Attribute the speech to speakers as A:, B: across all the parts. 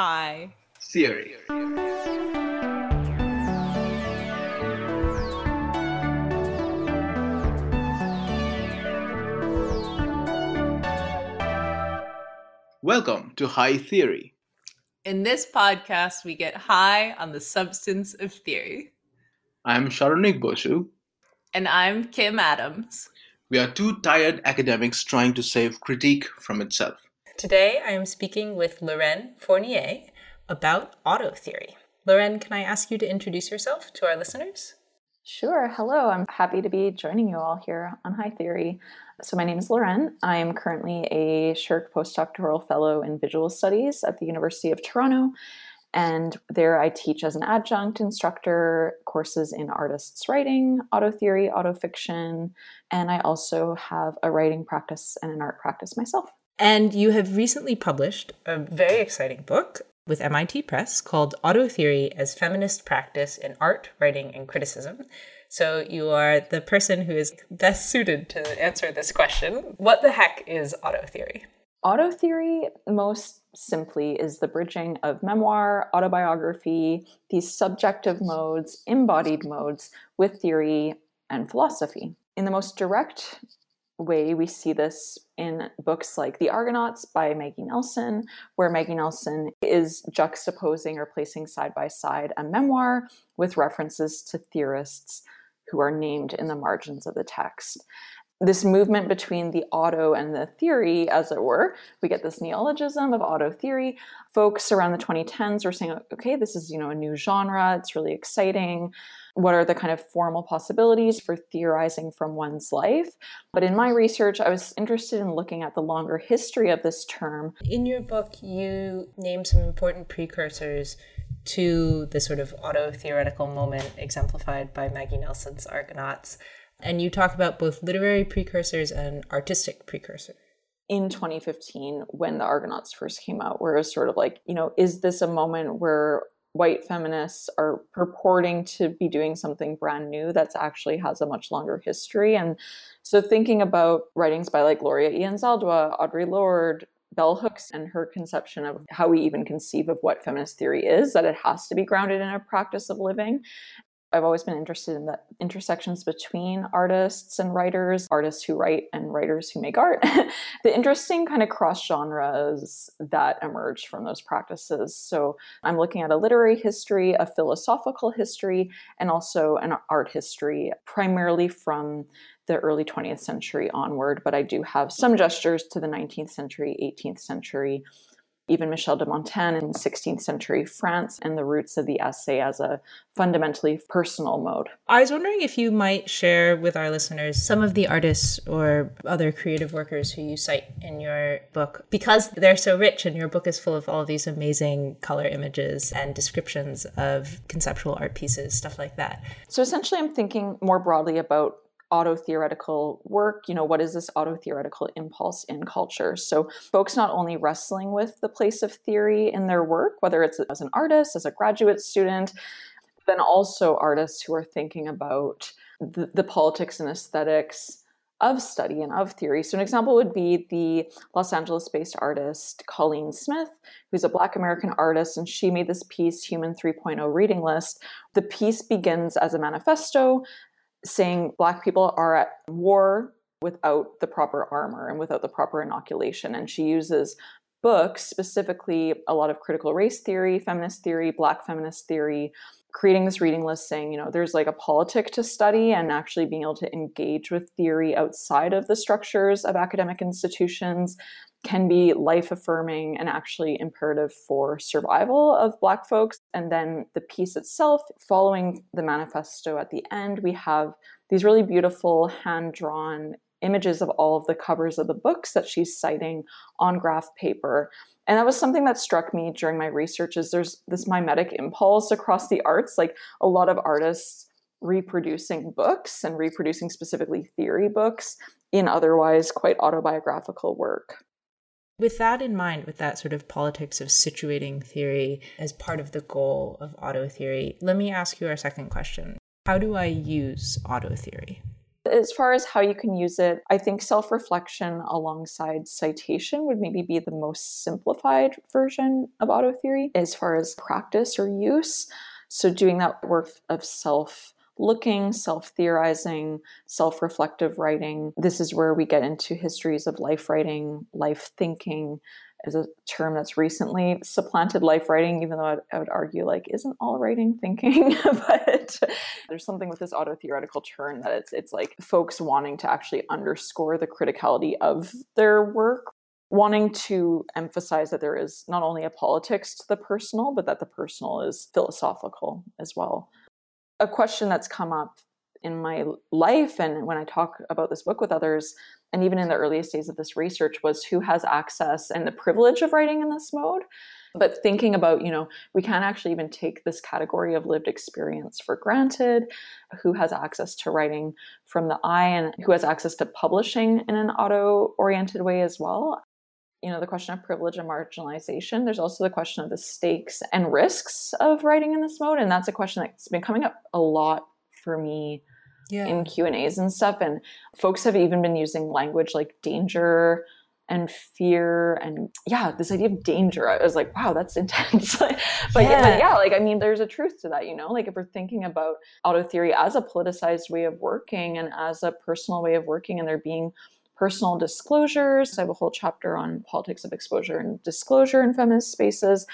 A: Hi.
B: Theory. Welcome to High Theory.
A: In this podcast, we get high on the substance of theory.
B: I'm Saronik Bosu.
A: And I'm Kim Adams.
B: We are two tired academics trying to save critique from itself.
C: Today, I am speaking with Lauren Fournier about auto theory. Lauren, can I ask you to introduce yourself to our listeners?
D: Sure. Hello. I'm happy to be joining you all here on High Theory. So, my name is Lauren. I am currently a SSHRC postdoctoral fellow in visual studies at the University of Toronto. And there I teach as an adjunct instructor courses in artists' writing, auto theory, auto fiction, and I also have a writing practice and an art practice myself.
C: And you have recently published a very exciting book with MIT Press called Auto Theory as Feminist Practice in Art, Writing, and Criticism. So you are the person who is best suited to answer this question. What the heck is auto theory?
D: Auto theory, most simply, is the bridging of memoir, autobiography, these subjective modes, embodied modes, with theory and philosophy. In the most direct way we see this in books like The Argonauts by Maggie Nelson, where Maggie Nelson is juxtaposing or placing side by side a memoir with references to theorists who are named in the margins of the text. This movement between the auto and the theory, as it were, we get this neologism of auto theory. Folks around the 2010s were saying, okay, this is you know a new genre, it's really exciting what are the kind of formal possibilities for theorizing from one's life. But in my research, I was interested in looking at the longer history of this term.
C: In your book, you name some important precursors to the sort of auto theoretical moment exemplified by Maggie Nelson's Argonauts. And you talk about both literary precursors and artistic precursors
D: in 2015 when the Argonauts first came out, where it was sort of like, you know, is this a moment where white feminists are purporting to be doing something brand new that's actually has a much longer history. And so thinking about writings by like Gloria Anzaldúa, Audre Lorde, Bell Hooks and her conception of how we even conceive of what feminist theory is, that it has to be grounded in a practice of living. I've always been interested in the intersections between artists and writers, artists who write and writers who make art. the interesting kind of cross genres that emerge from those practices. So I'm looking at a literary history, a philosophical history, and also an art history, primarily from the early 20th century onward. But I do have some gestures to the 19th century, 18th century, even Michel de Montaigne in 16th century France, and the roots of the essay as a fundamentally personal mode.
C: I was wondering if you might share with our listeners some of the artists or other creative workers who you cite in your book, because they're so rich and your book is full of all of these amazing color images and descriptions of conceptual art pieces, stuff like that.
D: So essentially, I'm thinking more broadly about auto theoretical work you know what is this auto theoretical impulse in culture so folks not only wrestling with the place of theory in their work whether it's as an artist as a graduate student then also artists who are thinking about the, the politics and aesthetics of study and of theory. So, an example would be the Los Angeles based artist Cauleen Smith, who's a Black American artist, and she made this piece, Human 3.0 Reading List. The piece begins as a manifesto saying black people are at war without the proper armor and without the proper inoculation. And she uses books, specifically a lot of critical race theory, feminist theory, black feminist theory, creating this reading list saying, you know, there's like a politic to study and actually being able to engage with theory outside of the structures of academic institutions can be life affirming and actually imperative for survival of black folks. And then the piece itself following the manifesto at the end we have these really beautiful hand drawn images of all of the covers of the books that she's citing on graph paper. And that was something that struck me during my research is there's this mimetic impulse across the arts like a lot of artists reproducing books and reproducing specifically theory books in otherwise quite autobiographical work
C: with that in mind, with that sort of politics of situating theory as part of the goal of auto theory, let me ask you our second question. How do I use auto theory?
D: As far as how you can use it, I think self reflection alongside citation would maybe be the most simplified version of auto theory as far as practice or use. So, doing that work of self looking, self theorizing, self reflective writing. This is where we get into histories of life writing, life thinking is a term that's recently supplanted life writing, even though I'd, I would argue, like, isn't all writing thinking? but there's something with this auto theoretical turn that it's, it's like folks wanting to actually underscore the criticality of their work wanting to emphasize that there is not only a politics to the personal, but that the personal is philosophical as well a question that's come up in my life and when I talk about this book with others, and even in the earliest days of this research, was who has access and the privilege of writing in this mode. But thinking about, you know, we can't actually even take this category of lived experience for granted. Who has access to writing from the eye and who has access to publishing in an auto oriented way as well? You know the question of privilege and marginalization there's also the question of the stakes and risks of writing in this mode and that's a question that's been coming up a lot for me yeah. in q and a's and stuff and folks have even been using language like danger and fear and yeah this idea of danger i was like wow that's intense but, yeah. but yeah like i mean there's a truth to that you know like if we're thinking about auto theory as a politicized way of working and as a personal way of working and there being personal disclosures. I have a whole chapter on politics of exposure and disclosure in feminist spaces.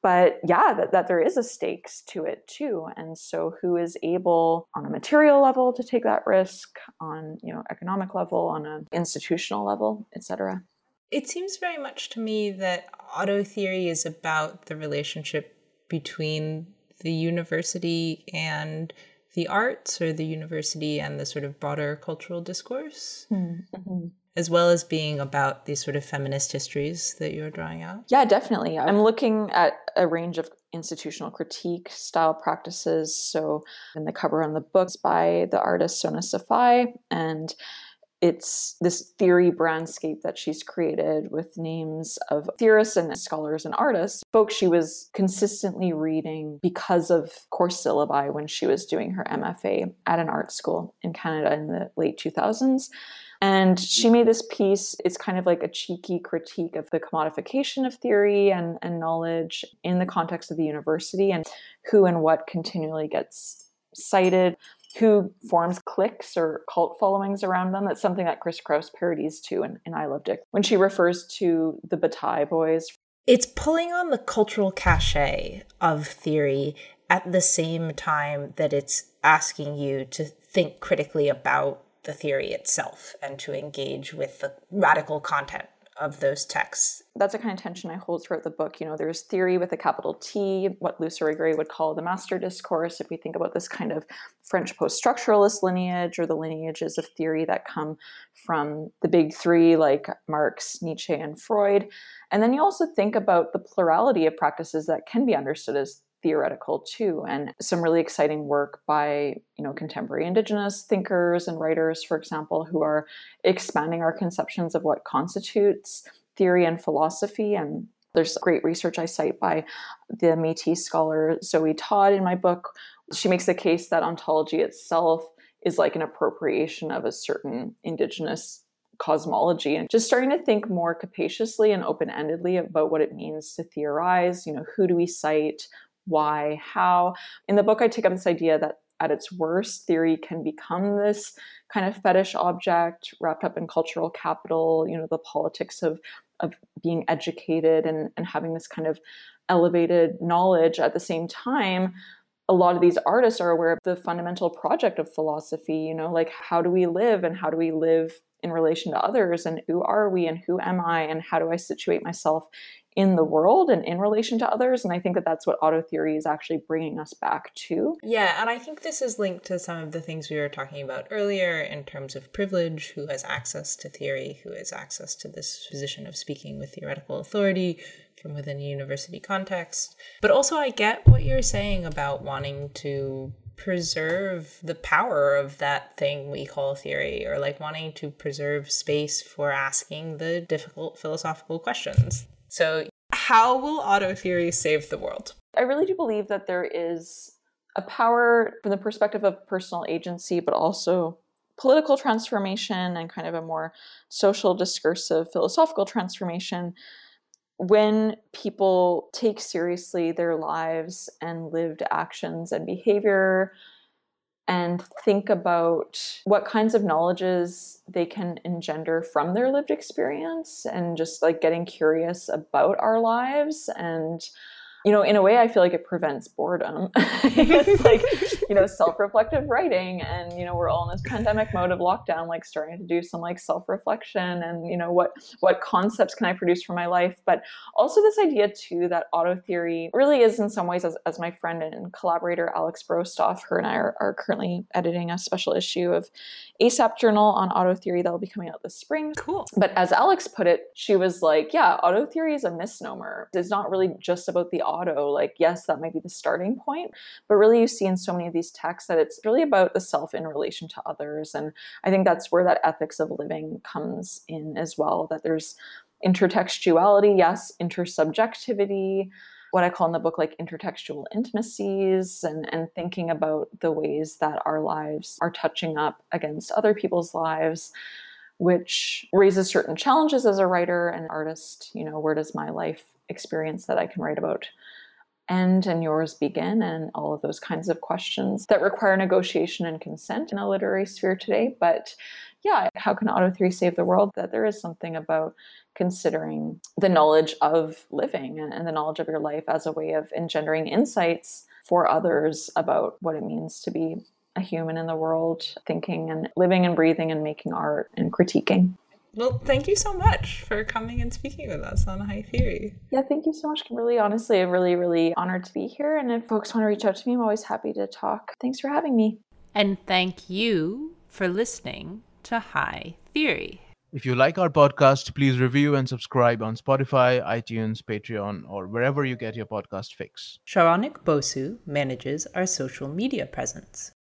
D: But yeah, that, that there is a stakes to it too. And so who is able on a material level to take that risk, on you know, economic level, on an institutional level, etc.
C: It seems very much to me that auto theory is about the relationship between the university and the arts or the university and the sort of broader cultural discourse, hmm, mm-hmm. as well as being about these sort of feminist histories that you're drawing out?
D: Yeah, definitely. I'm looking at a range of institutional critique style practices. So, in the cover on the books by the artist Sona Safaei, and it's this theory brandscape that she's created with names of theorists and scholars and artists, folks she was consistently reading because of course syllabi when she was doing her MFA at an art school in Canada in the late 2000s. And she made this piece, it's kind of like a cheeky critique of the commodification of theory and, and knowledge in the context of the university and who and what continually gets cited who forms cliques or cult followings around them. That's something that Chris Kraus parodies too in, in I Love Dick when she refers to the Bataille boys.
C: It's pulling on the cultural cachet of theory at the same time that it's asking you to think critically about the theory itself and to engage with the radical content of those texts.
D: That's a kind of tension I hold throughout the book. You know, there's theory with a capital T, what Luce Irigaray would call the master discourse. If we think about this kind of French post structuralist lineage or the lineages of theory that come from the big three like Marx, Nietzsche, and Freud. And then you also think about the plurality of practices that can be understood as theoretical too and some really exciting work by you know contemporary indigenous thinkers and writers for example who are expanding our conceptions of what constitutes theory and philosophy and there's great research I cite by the Métis scholar Zoe Todd in my book. She makes the case that ontology itself is like an appropriation of a certain indigenous cosmology and just starting to think more capaciously and open-endedly about what it means to theorize you know who do we cite why, how. In the book, I take up this idea that at its worst, theory can become this kind of fetish object wrapped up in cultural capital, you know, the politics of of being educated and, and having this kind of elevated knowledge at the same time a lot of these artists are aware of the fundamental project of philosophy you know like how do we live and how do we live in relation to others and who are we and who am i and how do i situate myself in the world and in relation to others. And I think that that's what auto theory is actually bringing us back to.
C: Yeah, and I think this is linked to some of the things we were talking about earlier in terms of privilege who has access to theory, who has access to this position of speaking with theoretical authority from within a university context. But also, I get what you're saying about wanting to preserve the power of that thing we call theory or like wanting to preserve space for asking the difficult philosophical questions. So, how will auto theory save the world?
D: I really do believe that there is a power from the perspective of personal agency, but also political transformation and kind of a more social, discursive, philosophical transformation when people take seriously their lives and lived actions and behavior and think about what kinds of knowledges they can engender from their lived experience and just like getting curious about our lives and you know, in a way, I feel like it prevents boredom. it's like, you know, self-reflective writing, and you know, we're all in this pandemic mode of lockdown, like starting to do some like self-reflection, and you know, what what concepts can I produce for my life? But also this idea too that auto theory really is in some ways, as, as my friend and collaborator Alex Brostoff, her and I are, are currently editing a special issue of ASAP Journal on auto theory that will be coming out this spring.
C: Cool.
D: But as Alex put it, she was like, yeah, auto theory is a misnomer. It's not really just about the auto. Like, yes, that might be the starting point, but really you see in so many of these texts that it's really about the self in relation to others. And I think that's where that ethics of living comes in as well, that there's intertextuality, yes, intersubjectivity, what I call in the book like intertextual intimacies and, and thinking about the ways that our lives are touching up against other people's lives which raises certain challenges as a writer and artist. You know, where does my life experience that I can write about end and yours begin? And all of those kinds of questions that require negotiation and consent in a literary sphere today. But yeah, how can auto theory save the world? That there is something about considering the knowledge of living and, and the knowledge of your life as a way of engendering insights for others about what it means to be a human in the world, thinking and living and breathing and making art and critiquing.
C: Well, thank you so much for coming and speaking with us on High Theory.
D: Yeah, thank you so much. Really, honestly, I'm really, really honored to be here. And if folks want to reach out to me, I'm always happy to talk. Thanks for having me.
A: And thank you for listening to High Theory.
E: If you like our podcast, please review and subscribe on Spotify, iTunes, Patreon, or wherever you get your podcast fix.
C: Saronik Bosu manages our social media presence.